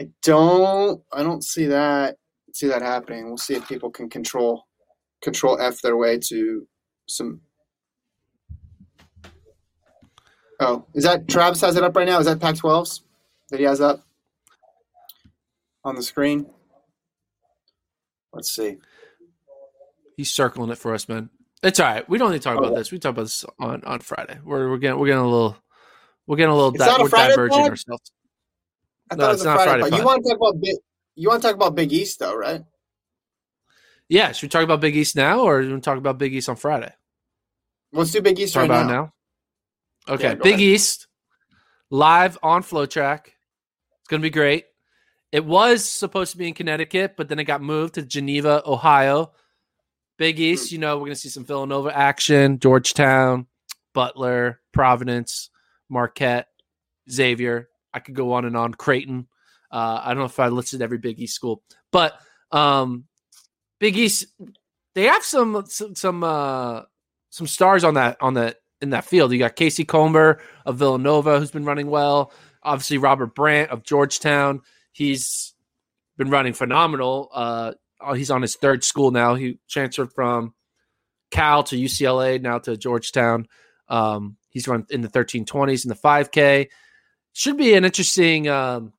I don't. I don't see that. See that happening. We'll see if people can control control F their way to some. Oh, is that Travis has it up right now? Is that Pac-12s that he has up on the screen? Let's see. He's circling it for us, man. It's all right. We don't need to talk about Okay. this. We talk about this on, on Friday. We're we're getting we're getting a little we're getting a little not a we're Friday diverging pod? ourselves. I No, thought it it's was a not Friday. Friday you want to talk about big? You want to talk about Big East though, right? Yeah, should we talk about Big East now, or do we talk about Big East on Friday? Let's do Big East Talk right about now. now. Okay, Yeah, Big ahead. East live on FloTrack. It's gonna be great. It was supposed to be in Connecticut, but then it got moved to Geneva, Ohio. Big East, you know, we're gonna see some Villanova action, Georgetown, Butler, Providence, Marquette, Xavier. I could go on and on. Creighton. Uh, I don't know if I listed every Big East school, but um, Big East, they have some some some, uh, some stars on that on that in that field. You got Casey Comber of Villanova, who's been running well. Obviously, Robert Brandt of Georgetown. He's been running phenomenal. Uh, oh, he's on his third school now. He transferred from Cal to UCLA, now to Georgetown. Um, he's run in the 1320s in the 5K. Should be an interesting um,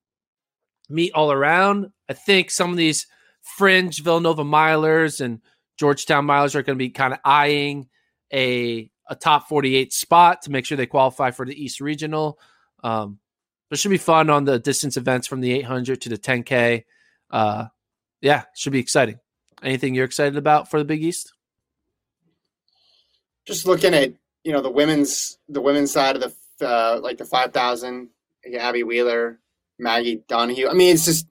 meet all around. I think some of these fringe Villanova milers and Georgetown milers are going to be kind of eyeing a a top 48 spot to make sure they qualify for the East Regional. Um, but should be fun on the distance events from the 800 to the 10K. Uh, yeah, should be exciting. Anything you're excited about for the Big East? Just looking at you know the women's the women's side of the uh, like the 5,000, Abby Wheeler, Maggie Donahue. I mean, it's just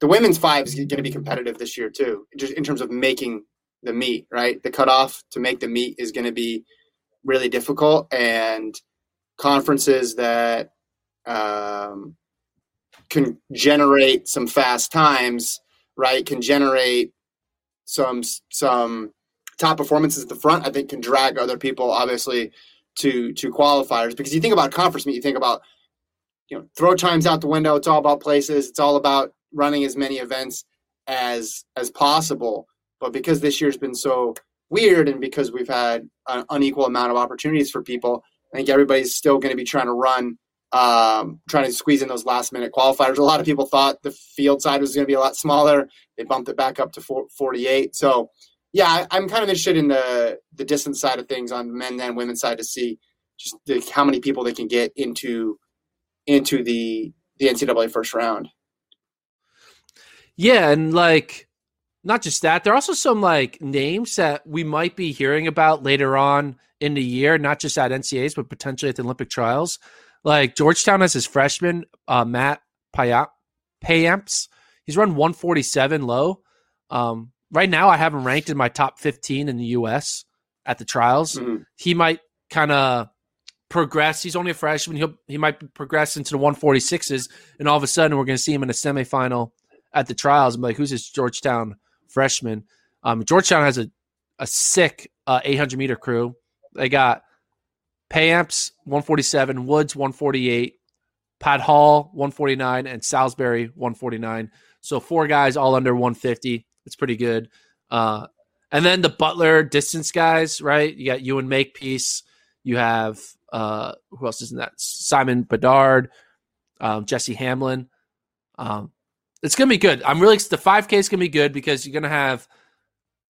the women's five is going to be competitive this year too, just in terms of making the meet. Right, the cutoff to make the meet is going to be really difficult, and conferences that um, can generate some fast times, right? Can generate some some top performances at the front. I think can drag other people obviously to to qualifiers because you think about conference meet, you think about you know throw times out the window. It's all about places. It's all about running as many events as as possible. But because this year's been so weird and because we've had an unequal amount of opportunities for people, I think everybody's still going to be trying to run um, trying to squeeze in those last minute qualifiers. A lot of people thought the field side was going to be a lot smaller. They bumped it back up to 48. So, yeah, I, am kind of interested in the the distance side of things on men and women's side to see just the, how many people they can get into into the the NCAA first round. Yeah, and like not just that, there are also some like names that we might be hearing about later on in the year, not just at NCAAs, but potentially at the Olympic trials. Like Georgetown has his freshman, uh, Matt Payamps. He's run 147 low. Um, right now, I have him ranked in my top 15 in the U.S. at the trials. Mm-hmm. He might kind of progress. He's only a freshman. He'll he might progress into the 146s, and all of a sudden, we're going to see him in a semifinal at the trials. I'm like, who's this Georgetown freshman? Um, Georgetown has a a sick uh, 800 meter crew. They got Payamps 147, Woods 148, Pat Hall 149, and Salisbury 149. So four guys all under 150. It's pretty good. Uh, and then the Butler distance guys, right? You got you Ewan Makepeace. You have uh, who else is in that? Simon Bedard, um, Jesse Hamlin. Um, it's gonna be good. I'm really the 5K is gonna be good because you're gonna have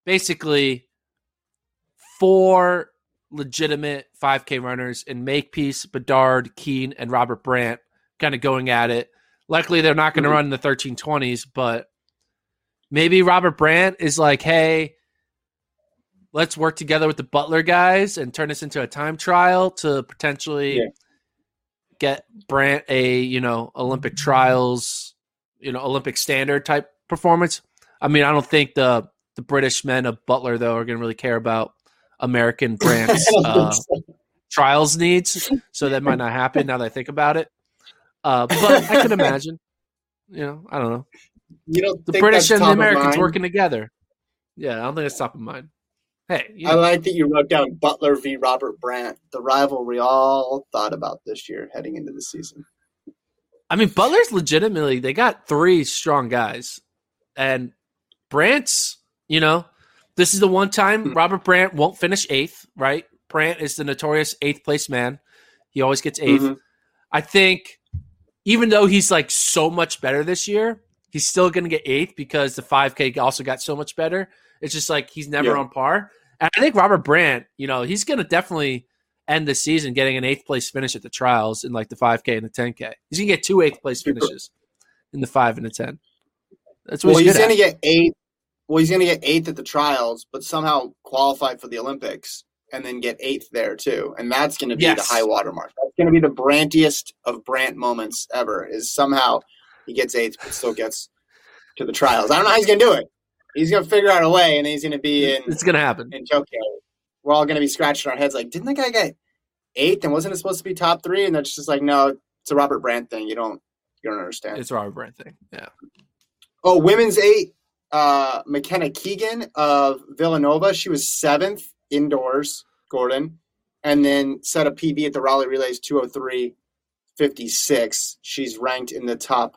basically four legitimate 5K runners in Makepeace, Bedard, Keane, and Robert Brandt kind of going at it. Luckily, they're not going to mm-hmm. run in the 1320s, but maybe Robert Brandt is like, hey, let's work together with the Butler guys and turn this into a time trial to potentially yeah. get Brandt a, you know, Olympic trials, you know, Olympic standard type performance. I mean, I don't think the the British men of Butler though are going to really care about American Brandt's uh, trials needs, so that might not happen now that I think about it. Uh, but I can imagine. You know, I don't know. You know, the British and the Americans working together. Yeah, I don't think it's top of mind. Hey, you know. I like that you wrote down Butler v. Robert Brandt, the rivalry all thought about this year heading into the season. I mean, Butler's legitimately they got three strong guys, and Brandt's. you know, this is the one time hmm. Robert Brandt won't finish eighth, right? Brandt is the notorious eighth place man. He always gets 8th mm-hmm. I think even though he's like so much better this year, he's still going to get eighth because the 5K also got so much better. It's just like he's never yeah. on par. And I think Robert Brandt, you know, he's going to definitely end the season getting an eighth place finish at the trials in like the 5K and the 10K. He's going to get two eighth place finishes in the five and the 10. That's what well, he's, he's going to get eight well, he's going to get eighth at the trials, but somehow qualify for the Olympics and then get eighth there too. And that's going to be yes. the high water mark. That's going to be the Brantiest of Brandt moments ever. Is somehow he gets eighth, but still gets to the trials. I don't know how he's going to do it. He's going to figure out a way, and he's going to be in. It's going to happen in Tokyo. We're all going to be scratching our heads like, didn't the guy get eighth and wasn't it supposed to be top three? And that's just like, no, it's a Robert Brandt thing. You don't, you don't understand. It's a Robert Brandt thing. Yeah. Oh, women's eight uh, McKenna Keegan of Villanova. She was seventh indoors, Gordon, and then set a PB at the Raleigh Relays 203 56. She's ranked in the top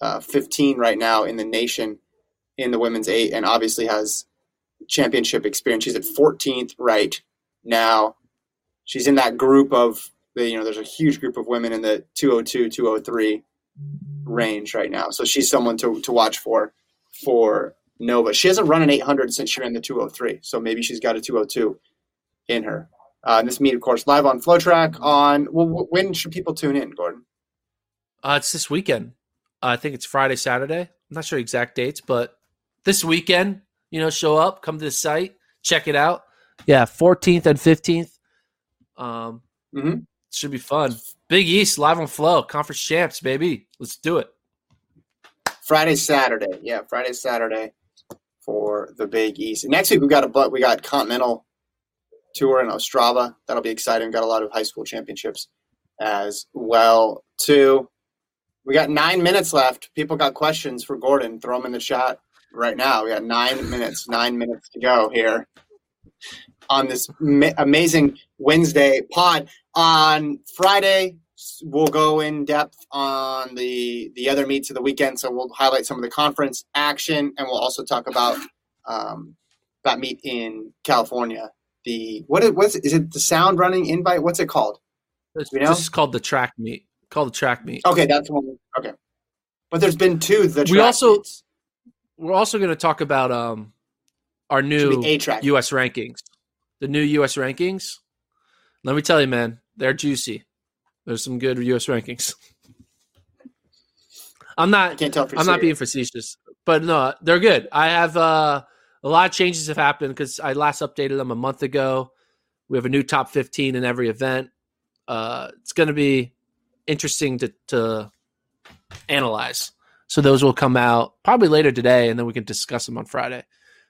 uh, 15 right now in the nation in the women's eight and obviously has championship experience. She's at 14th right now. She's in that group of, the, you know, there's a huge group of women in the 202, 203 range right now. So she's someone to, to watch for for Nova. She hasn't run an 800 since she ran the 203, so maybe she's got a 202 in her. Uh, this meet, of course, live on FloTrack. On well, when should people tune in, Gordon? Uh, it's this weekend. I think it's Friday, Saturday. I'm not sure exact dates, but this weekend, you know, show up, come to the site, check it out. Yeah, 14th and 15th. Um, mm-hmm. Should be fun. Big East live on Flow, conference champs, baby. Let's do it. Friday, Saturday. Yeah, Friday, Saturday for the Big East. Next week we got a but we got Continental Tour in Ostrava. That'll be exciting. Got a lot of high school championships as well too. We got nine minutes left. People got questions for Gordon. Throw them in the chat right now. We got nine minutes. Nine minutes to go here on this ma- amazing Wednesday pod. On Friday, we'll go in depth on the the other meets of the weekend. So we'll highlight some of the conference action, and we'll also talk about um, that meet in California. The what is what's is it? The sound running invite? What's it called? It's, you know? This is called the track meet. Called the track meet. Okay, that's one. Okay, but there's been two. The we also meets. We're also going to talk about um our new U.S. rankings. The new U.S. rankings. Let me tell you, man, they're juicy. There's some good U.S. rankings. I'm not. I can't tell. I'm serious. not being facetious, but no, they're good. I have uh, a lot of changes have happened because I last updated them a month ago. We have a new top 15 in every event. Uh, it's going to be interesting to, to analyze. So those will come out probably later today, and then we can discuss them on Friday.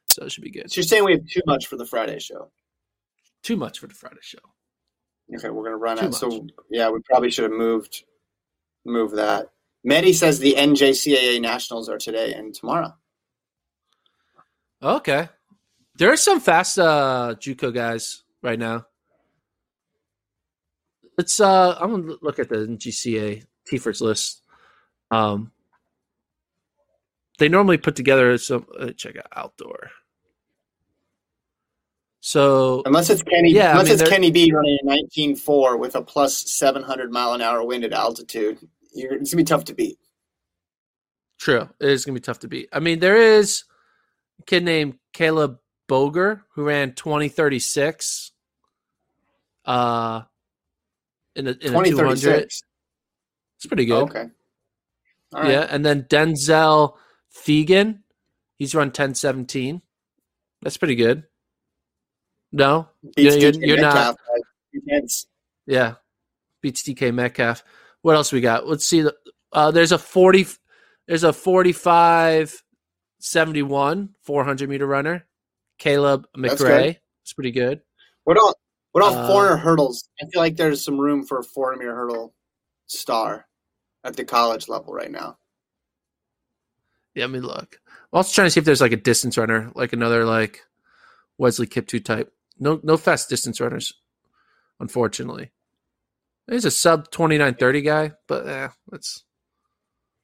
So it should be good. So you're saying we have too much for the Friday show? Too much for the Friday show. Okay, we're gonna run Too out. Much. So yeah, we probably should have moved move that. Medi says the NJCAA nationals are today and tomorrow. Okay, there are some fast uh, JUCO guys right now. Let's. Uh, I'm gonna look at the NJCAA TFRRS list. Um, they normally put together some. Uh, check out outdoor. So unless it's Kenny, yeah, unless I mean, it's Kenny B running a nineteen four with a plus seven hundred mile an hour wind at altitude, it's gonna be tough to beat. True, it is gonna be tough to beat. I mean, there is a kid named Caleb Boger who ran twenty thirty six. Uh, in a in a two hundred. It's pretty good. Oh, okay. Yeah, and then Denzel Fegan, he's run ten seventeen. That's pretty good. No, you're, you're, you're not. Yeah, beats DK Metcalf. What else we got? Let's see. Uh, there's a forty. There's a 45 71 400 meter runner, Caleb McRae. It's pretty good. What all? What all uh, 400 hurdles? I feel like there's some room for a 400 meter hurdle star at the college level right now. Yeah, I mean, look. I'm also trying to see if there's like a distance runner, like another like Wesley Kiptoo type. No, no fast distance runners, unfortunately. There's a sub twenty nine thirty guy, but eh, that's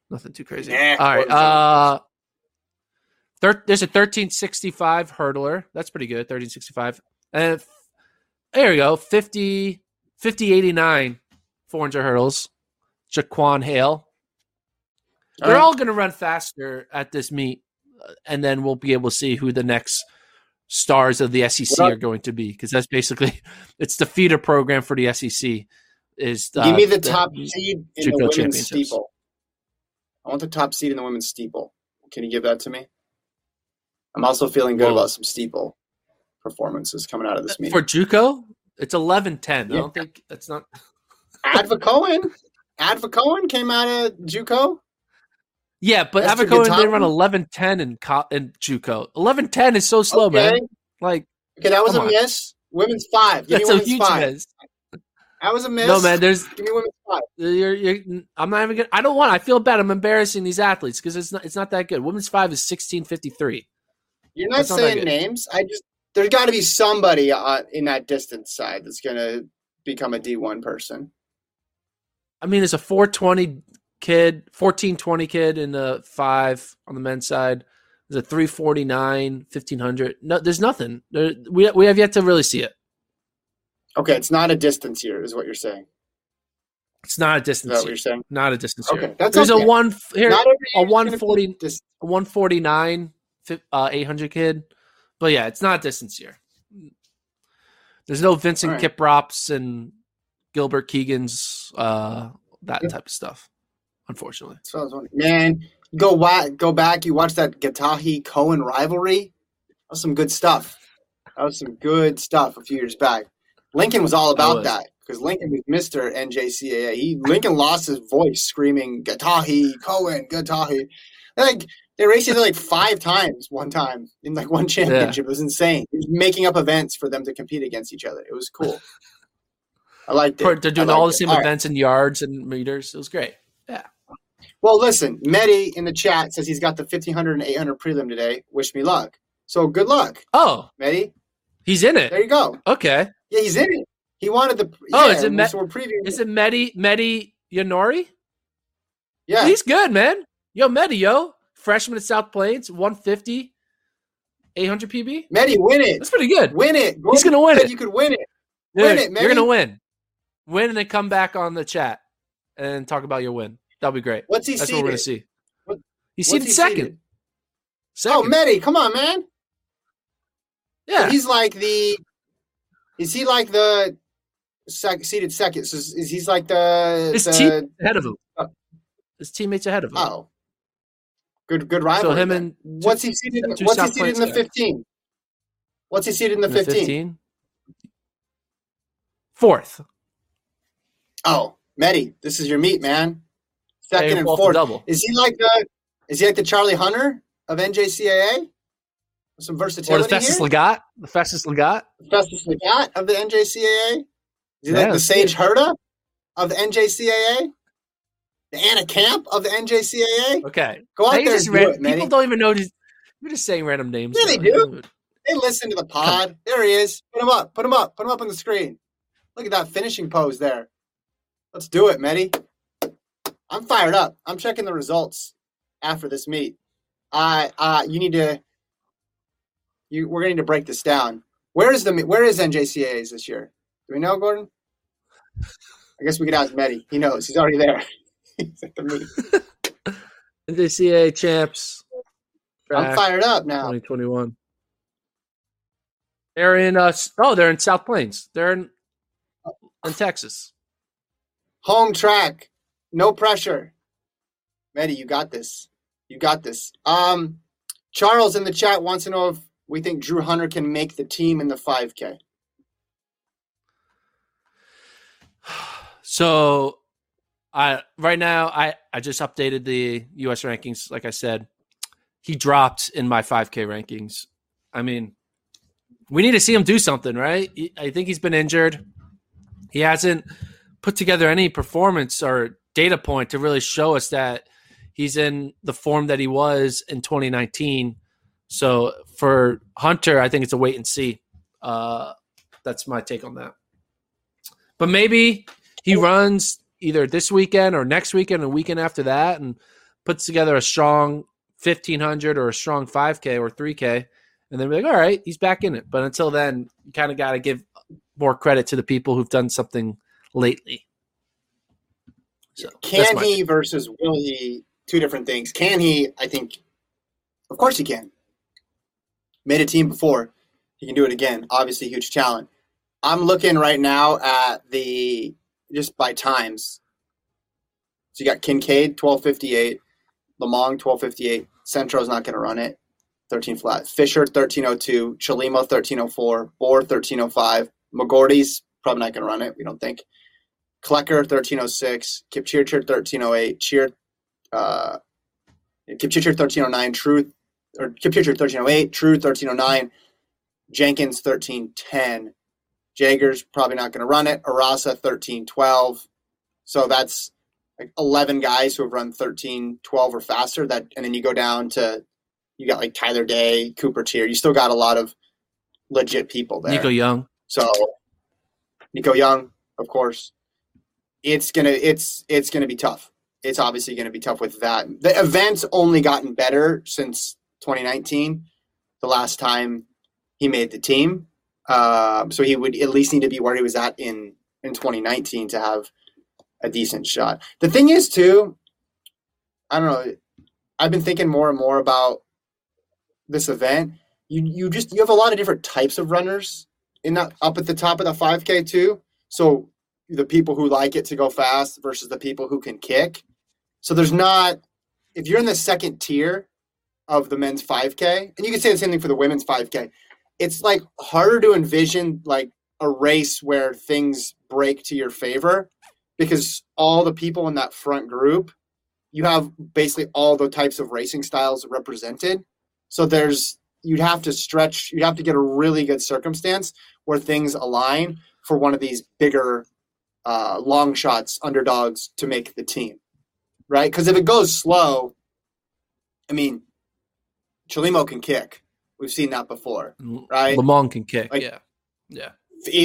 nothing too crazy. All right. Uh, thir- there's a thirteen sixty five hurdler. That's pretty good. Thirteen sixty five. And there you go. 50, 50 89, 400 hurdles. Jaquan Hale. They're all going to run faster at this meet, uh, and then we'll be able to see who the next stars of the SEC are going to be because that's basically it's the feeder program for the SEC. Is the, give me the, the top seed in the women's steeple? I want the top seed in the women's steeple. Can you give that to me? I'm also feeling good about some steeple performances coming out of this meet For JUCO, it's 11-10. Yeah. I don't think that's not. Adva Cohen. Adva Cohen came out of JUCO. Yeah, but Avaco didn't run eleven ten in co- in JUCO. Eleven ten is so slow, okay. man. Like, okay, that was a on. miss. Women's five. Give That's a huge five. miss. That was a miss. No, man. There's give me women's five. You're, you're, I'm not even gonna. I don't want. I feel bad. I'm embarrassing these athletes because it's not. It's not that good. Women's five is sixteen fifty three. You're not that's saying not names. I just there's got to be somebody uh, in that distance side that's gonna become a D one person. I mean, it's a 420 kid, 1420 kid in the five on the men's side. There's a 349, 1500. No, there's nothing. There, we, we have yet to really see it. Okay, it's not a distance here, is what you're saying. It's not a distance. Is what you're saying? Not a distance okay, here. That's There's okay. a one here, a 140, a 149, uh, 800 kid. But yeah, it's not distance here. There's no Vincent All right. Kiprops and Gilbert Keegan's uh, that Yep. type of stuff. Unfortunately, So I was wondering, man, go wa- go back. You watch that Gatahi Cohen rivalry. That was some good stuff. That was some good stuff a few years back. Lincoln was all about was. that because Lincoln was Mister NJCAA. He Lincoln lost his voice screaming Gatahi Cohen Gatahi. Like they raced each other like five times one time in like one championship. It was insane. He was making up events for them to compete against each other. It was cool. I liked it. they're doing all the it. same All right. events in yards and meters. It was great. Well, listen, Medi in the chat says he's got the 1500 and 800 prelim today. Wish me luck. So good luck, Oh, Medi. he's in it. There you go. Okay. Yeah, he's in it. He wanted the. Oh, yeah, is it Me- so we're previewing. Is it Medi Medi Yanori? yeah, He's good, man. Yo, Medi, yo. Freshman at South Plains, 150, 800 PB. Medi, win it. That's pretty good. Win it. He's gonna win it. You could win it. Dude, Win it, You're gonna win. Win and then come back on the chat and talk about your win. That'll be great. What's he That's seeded? what we're gonna see. What- He's seated he second. seeded? Second. Oh, Medi, come on, man. yeah. He's like the. Is he like the sec, seated second? So is he's like the. His the team ahead of him. Uh, His teammates ahead of him. oh. Good, good rivalry. him then. and what's he seated? What's he seated in the 15? What's he seated in the In the 15? Fourth. Oh, Medi, this is your meat, man. Second and fourth. double. Is he like the? Is he like the Charlie Hunter of NJCAA? Some versatility. Or the Festus here. Lagat. The Festus Lagat. The Festus Lagat of the NJCAA. Is he Yeah, like the Sage Hurta of the NJCAA? The Anna Camp of the NJCAA? Okay. Go out Now, there just and do ran- it, people don't even know. These, you're just saying random names. Yeah, they do. They listen to the pod. There he is. Put him up. Put him up. Put him up on the screen. Look at that finishing pose there. Let's do it, Medi. I'm fired up. I'm checking the results after this meet. I uh you need to you we're need to break this down. Where is the where is NJCAA's this year? Do we know, Gordon? I guess we could ask Medi. He knows. He's already there. He's at the meet. NJCAA champs. I'm fired up now. 2021. They're in uh oh, they're in South Plains. They're in in Texas. Home track. No pressure. Medi, you got this. You got this. Um, Charles in the chat wants to know if we think Drew Hunter can make the team in the 5K. So I right now I I just updated the US rankings like I said. He dropped in my 5k rankings. I mean, we need to see him do something, right? I think he's been injured. He hasn't put together any performance or data point to really show us that he's in the form that he was in 2019. So for Hunter, I think it's a wait and see. Uh, that's my take on that. But maybe he runs either this weekend or next weekend or weekend after that and puts together a strong 1500 or a strong 5k or 3k and then be like all right he's back in it but until then you kind of got to give more credit to the people who've done something lately so Can my he versus will he? Two different things. Can he? I think, of course, he can. Made a team before. He can do it again. Obviously, huge talent. I'm looking right now at the just by times. So you got Kincaid, 1258, Lomong, 1258. Centro's not going to run it, 13 flat. Fisher, 1302. Chelimo, 1304. Bohr, 1305. McGordy's probably not going to run it, we don't think. Klecker, 1306. Kipchirchir, 1308. Cheer, uh, Kipchirchir, 1309. Truth, or Kipchirchir, 1308. True, 1309. Jenkins, 1310. Jager's probably not going to run it. Arasa, 1312. So that's like 11 guys who have run 13, 12 or faster. That And then you go down to, you got like Tyler Day, Cooper Teare. You still got a lot of legit people there. nico young So Nico Young, of course. It's gonna it's it's gonna be tough. It's obviously gonna be tough with that. The event's only gotten better since 2019, the last time he made the team. Um, so he would at least need to be where he was at in in 2019 to have a decent shot. The thing is too, I don't know. I've been thinking more and more about this event. You you just you have a lot of different types of runners in that up at the top of the 5K too. So the people who like it to go fast versus the people who can kick. So there's not if you're in the second tier of the men's 5K, and you can say the same thing for the women's 5K. It's like harder to envision like a race where things break to your favor because all the people in that front group, you have basically all the types of racing styles represented. So there's you'd have to stretch, you'd have to get a really good circumstance where things align for one of these bigger uh, long shots underdogs to make the team, right? Because if it goes slow, I mean, Chelimo can kick. We've seen that before, right? Lomong can kick. Like, yeah, yeah.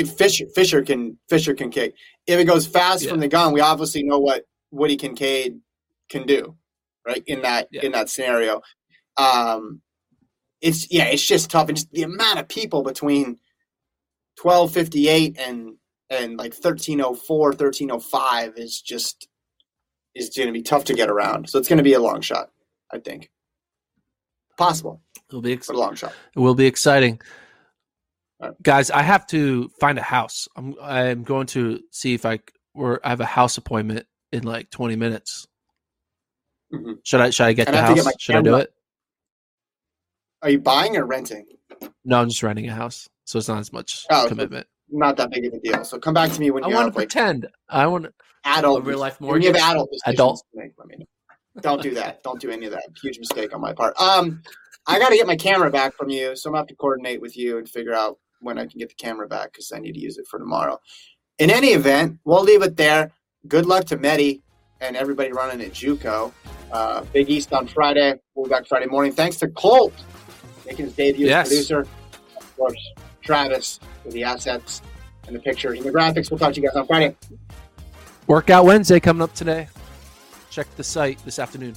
Fisher Fisher can Fisher can kick. If it goes fast yeah. from the gun, we obviously know what Woody Kincaid can do, right? In that yeah. in that scenario, um, it's yeah, it's just tough. And just the amount of people between twelve fifty eight and and like 1304 1305 is just is going to be tough to get around. So it's going to be a long shot i think. Possible it'll be ex- a long shot. it will be exciting. Right. guys i have to find a house. I'm i'm going to see if i or i have a house appointment in like 20 minutes. Mm-hmm. should i should i get and the I house? get should i do it? Are you buying or renting? No i'm just renting a house so it's not as much oh, commitment not that big of a deal. So come back to me when I you want to pretend. I want adult real life more. When you have adult adult. Make, let me know. Don't do that. Don't do any of that. Huge mistake on my part. Um, I got to get my camera back from you, so I'm gonna have to coordinate with you and figure out when I can get the camera back because I need to use it for tomorrow. In any event, we'll leave it there. Good luck to Medi and everybody running at JUCO. Uh, Big East on Friday. We'll be back Friday morning. Thanks to Colt making his debut yes. as producer. Of course, Travis with the assets and the pictures and the graphics. We'll talk to you guys on Friday. Workout Wednesday coming up today. Check the site this afternoon.